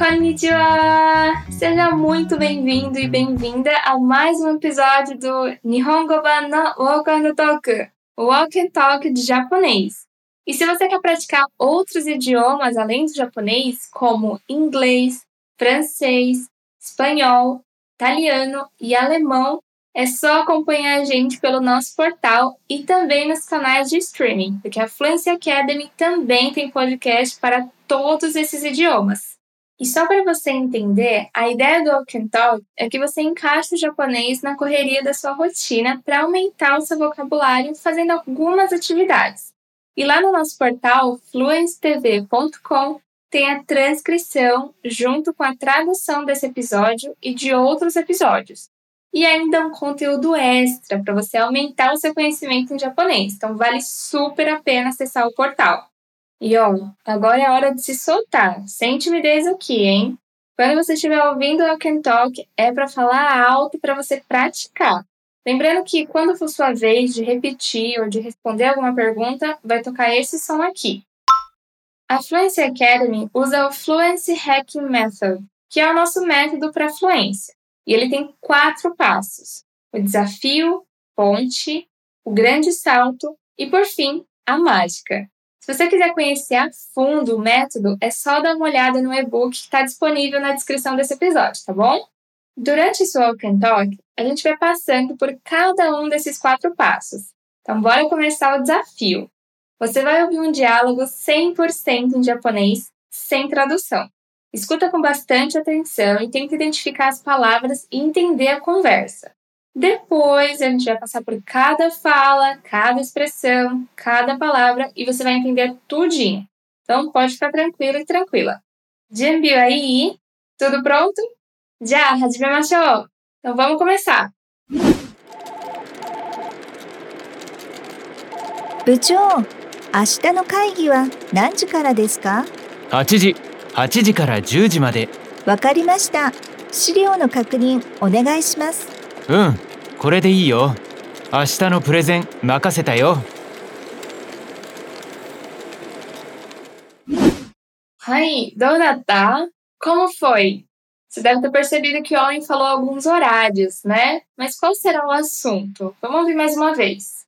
Konnichiwa! Seja muito bem-vindo e bem-vinda a mais um episódio do Nihongo Ban no Walk and Talk, Walk and Talk de japonês. E se você quer praticar outros idiomas além do japonês, como inglês, francês, espanhol, italiano e alemão, é só acompanhar a gente pelo nosso portal e também nos canais de streaming, porque a Fluency Academy também tem podcast para todos esses idiomas. E só para você entender, a ideia do Walk Talk é que você encaixe o japonês na correria da sua rotina para aumentar o seu vocabulário fazendo algumas atividades. E lá no nosso portal, fluencetv.com, tem a transcrição junto com a tradução desse episódio e de outros episódios. E ainda um conteúdo extra para você aumentar o seu conhecimento em japonês. Então vale super a pena acessar o portal. E ó, agora é hora de se soltar, sem timidez aqui, hein? Quando você estiver ouvindo o Can Talk, é para falar alto para você praticar. Lembrando que quando for sua vez de repetir ou de responder alguma pergunta, vai tocar esse som aqui. A Fluency Academy usa o Fluency Hacking Method, que é o nosso método para fluência. E ele tem quatro passos: o desafio, ponte, o grande salto e, por fim, a mágica. Se você quiser conhecer a fundo o método, é só dar uma olhada no e-book que está disponível na descrição desse episódio, tá bom? Durante esse Walk and Talk, a gente vai passando por cada um desses quatro passos. Então, bora começar o desafio. Você vai ouvir um diálogo 100% em japonês, sem tradução. Escuta com bastante atenção e tenta identificar as palavras e entender a conversa. Depois, a gente vai passar por cada fala, cada expressão, cada palavra e você vai entender tudinho. Então, pode ficar tranquilo e tranquila. Janbiu aí? Tudo pronto? Já, hajimemashou! Então, vamos começar! 部長、明日の会議は何時からですか8時8時から10時までわかりました。資料の確認お願いします。 うんこれでいいよ明日のプレゼン任せたよ Aí, Donata, como foi? Você deve ter percebido que o homem falou alguns horários, né? Mas qual será o assunto? Vamos ouvir mais uma vez.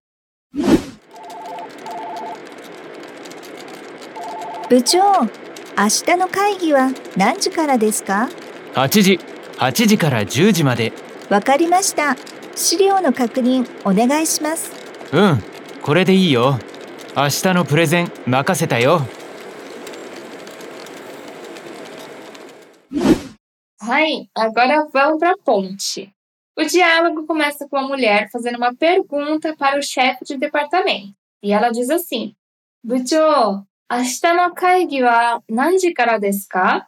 部長、明日の会議は何時からですか8時8時から10時までわかりました。資料の確認お願いします。うんこれでいいよ明日のプレゼン任せたよ Aí, agora vamos para a ponte. O diálogo começa com a mulher fazendo uma pergunta para o chefe de departamento. E ela diz assim: Bucho, ashita no kaigi wa nanji kara desu ka?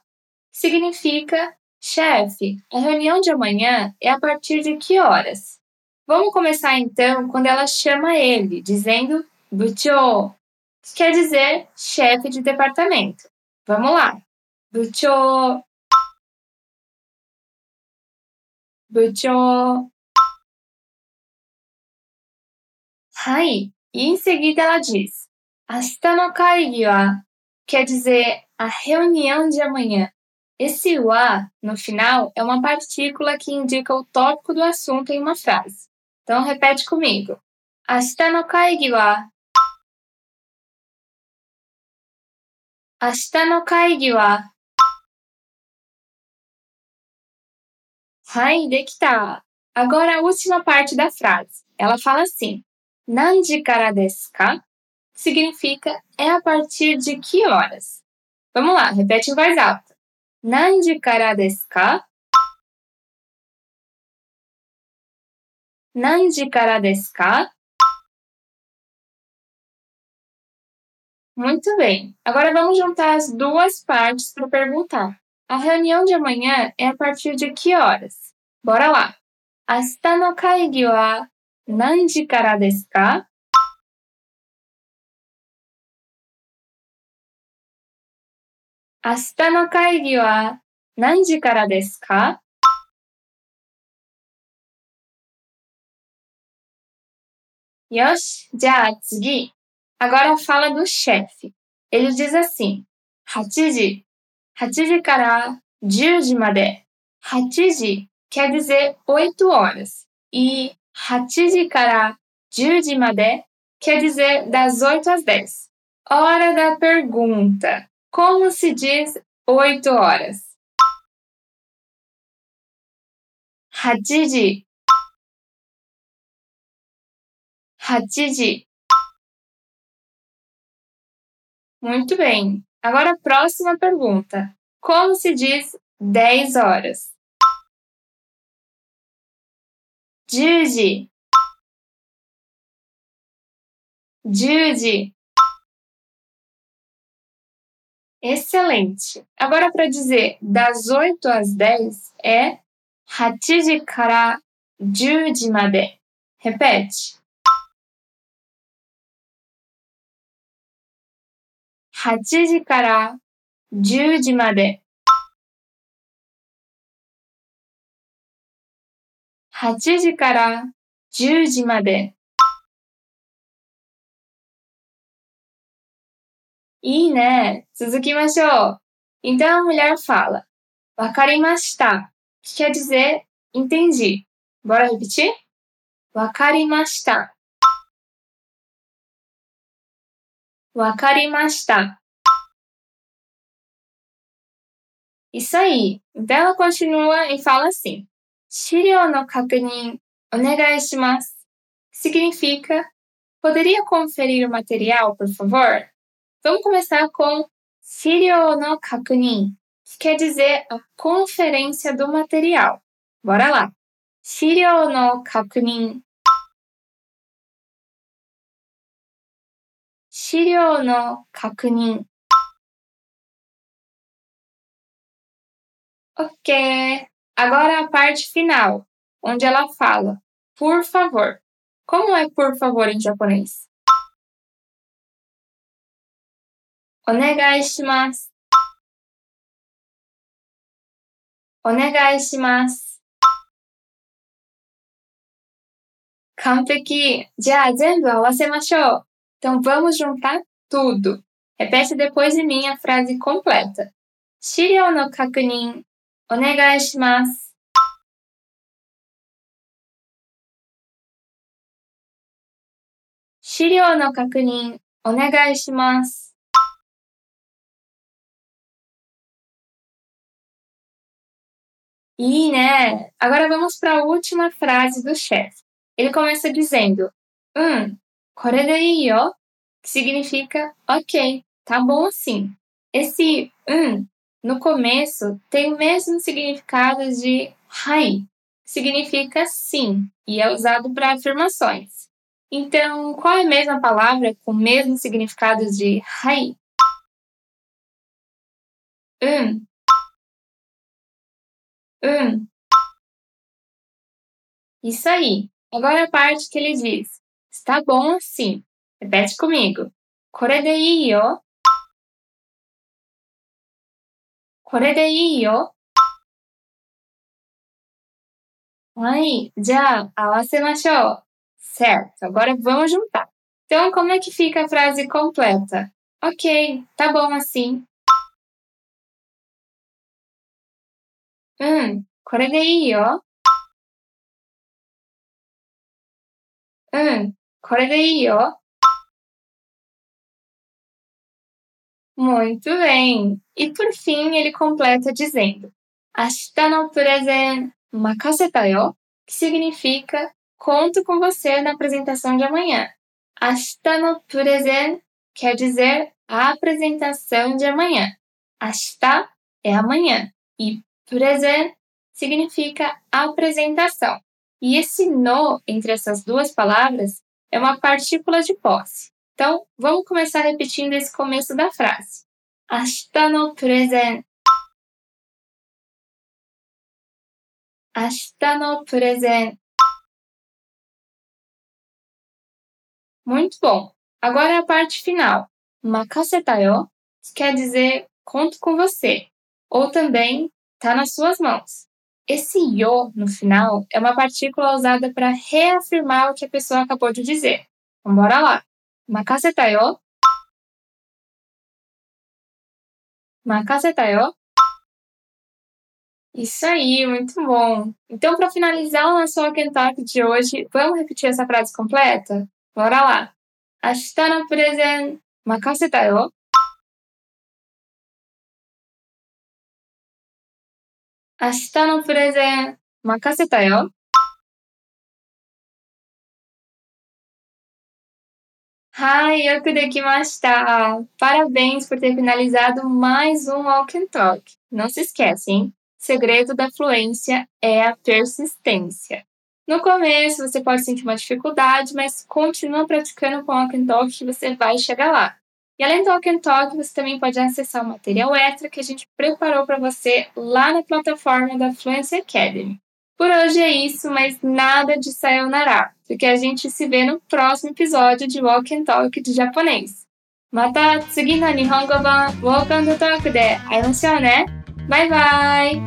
Significa, Chefe, a reunião de amanhã é a partir de que horas? Vamos começar então quando ela chama ele, dizendo Bucho, que quer dizer chefe de departamento. Vamos lá. Bucho. Bucho. Hai. E em seguida ela diz: Astano kaigi wa, quer dizer a reunião de amanhã. Esse wa no final é uma partícula que indica o tópico do assunto em uma frase. Então repete comigo. Ashita no kaigi wa. Ashita no kaigi wa. Hai, dekita. Agora a última parte da frase. Ela fala assim: Nanji kara desu ka? Significa é a partir de que horas. Vamos lá, repete em voz alta. Nanji kara desu ka? Nanji kara desu ka? Muito bem. Agora vamos juntar as duas partes para perguntar. A reunião de amanhã é a partir de que horas? Bora lá! 明日の会議は何時からですか 明日の会議は何時からですかよし、じゃあ次。Agora fala do chefe. Ele diz assim: 8時、8時から 10 made. 8 quer dizer 8 horas. E 8 から10時まで quer dizer das 8 às 10. Hora da pergunta. Como se diz oito horas? Hajiji. Hajiji. Muito bem. Agora a próxima pergunta. Como se diz dez horas? Juji. Juji. Excelente! Agora, para dizer das 8 às 10 é 8時から10時まで. Repete. 8時から10時まで。8時から10時まで。 いいね。続きましょう。Então a mulher fala: Wakarimashita, que quer dizer entendi. Bora repetir? Wakarimashita. Wakarimashita. Isso aí. Então ela continua e fala assim: Shiryou no kakunin onegai shimasu. Significa: Poderia conferir o material, por favor? Vamos começar com Shiryou no kakunin, que quer dizer a conferência do material. Bora lá. Shiryou no kakunin. Shiryou no kakunin. Ok. Agora a parte final, onde ela fala, por favor. Como é por favor em japonês? Onegai shimasu. Onegai shimasu. 完璧。じゃあ全部合わせましょう。Então vamos juntar tudo. Repete depois de mim a frase completa. Shiryou no kakunin お願いします。資料の確認お願いします。 E, né, agora vamos para a última frase do chefe. Ele começa dizendo, hum, koredeiyo, que significa ok, tá bom assim. Esse hum no começo tem o mesmo significado de hai, que significa sim, e é usado para afirmações. Então, qual é a mesma palavra com o mesmo significado de hai? Um Hum. Isso aí. Agora a parte que ele diz. Está bom assim. Repete comigo. Kore de iyo. yo. Kore de iyo. Ai, já, awasemashou. Certo, agora vamos juntar. Então, como é que fica a frase completa? Ok, tá bom assim. うん、これでいいよ。うん、これでいいよ。Muito bem! E por fim, ele completa dizendo: Ashita no purezen makaseta yo, que significa conto com você na apresentação de amanhã. Ashita no purezen quer dizer a apresentação de amanhã. Ashita é amanhã e purezen significa apresentação. E esse no entre essas duas palavras é uma partícula de posse. Então, vamos começar repetindo esse começo da frase. Ashita no purezen. Ashita no purezen. Muito bom. Agora a parte final. Makaseta yo, que quer dizer conto com você. Ou também Está nas suas mãos. Esse yo no final é uma partícula usada para reafirmar o que a pessoa acabou de dizer. Então, bora lá. Makaseta yo. Makaseta yo. Isso aí, muito bom. Então, para finalizar o nosso Walk de hoje, vamos repetir essa frase completa? Bora lá. Ashita no present, makaseta yo. 明日のプレゼン任せたよ。Ai, eu que de que está. Parabéns por ter finalizado mais um Walk and Talk. Não se esquece, hein? segredo da fluência é a persistência. No começo você pode sentir uma dificuldade, mas continua praticando com o Walk and Talk que você vai chegar lá. E além do Walk and Talk, você também pode acessar o material extra que a gente preparou para você lá na plataforma da Fluency Academy. Por hoje é isso, mas nada de sayonara, porque a gente se vê no próximo episódio de Walk and Talk de japonês. Mata tsugi no Nihongo ban Walk and Talk de aimashou ne! Bye bye!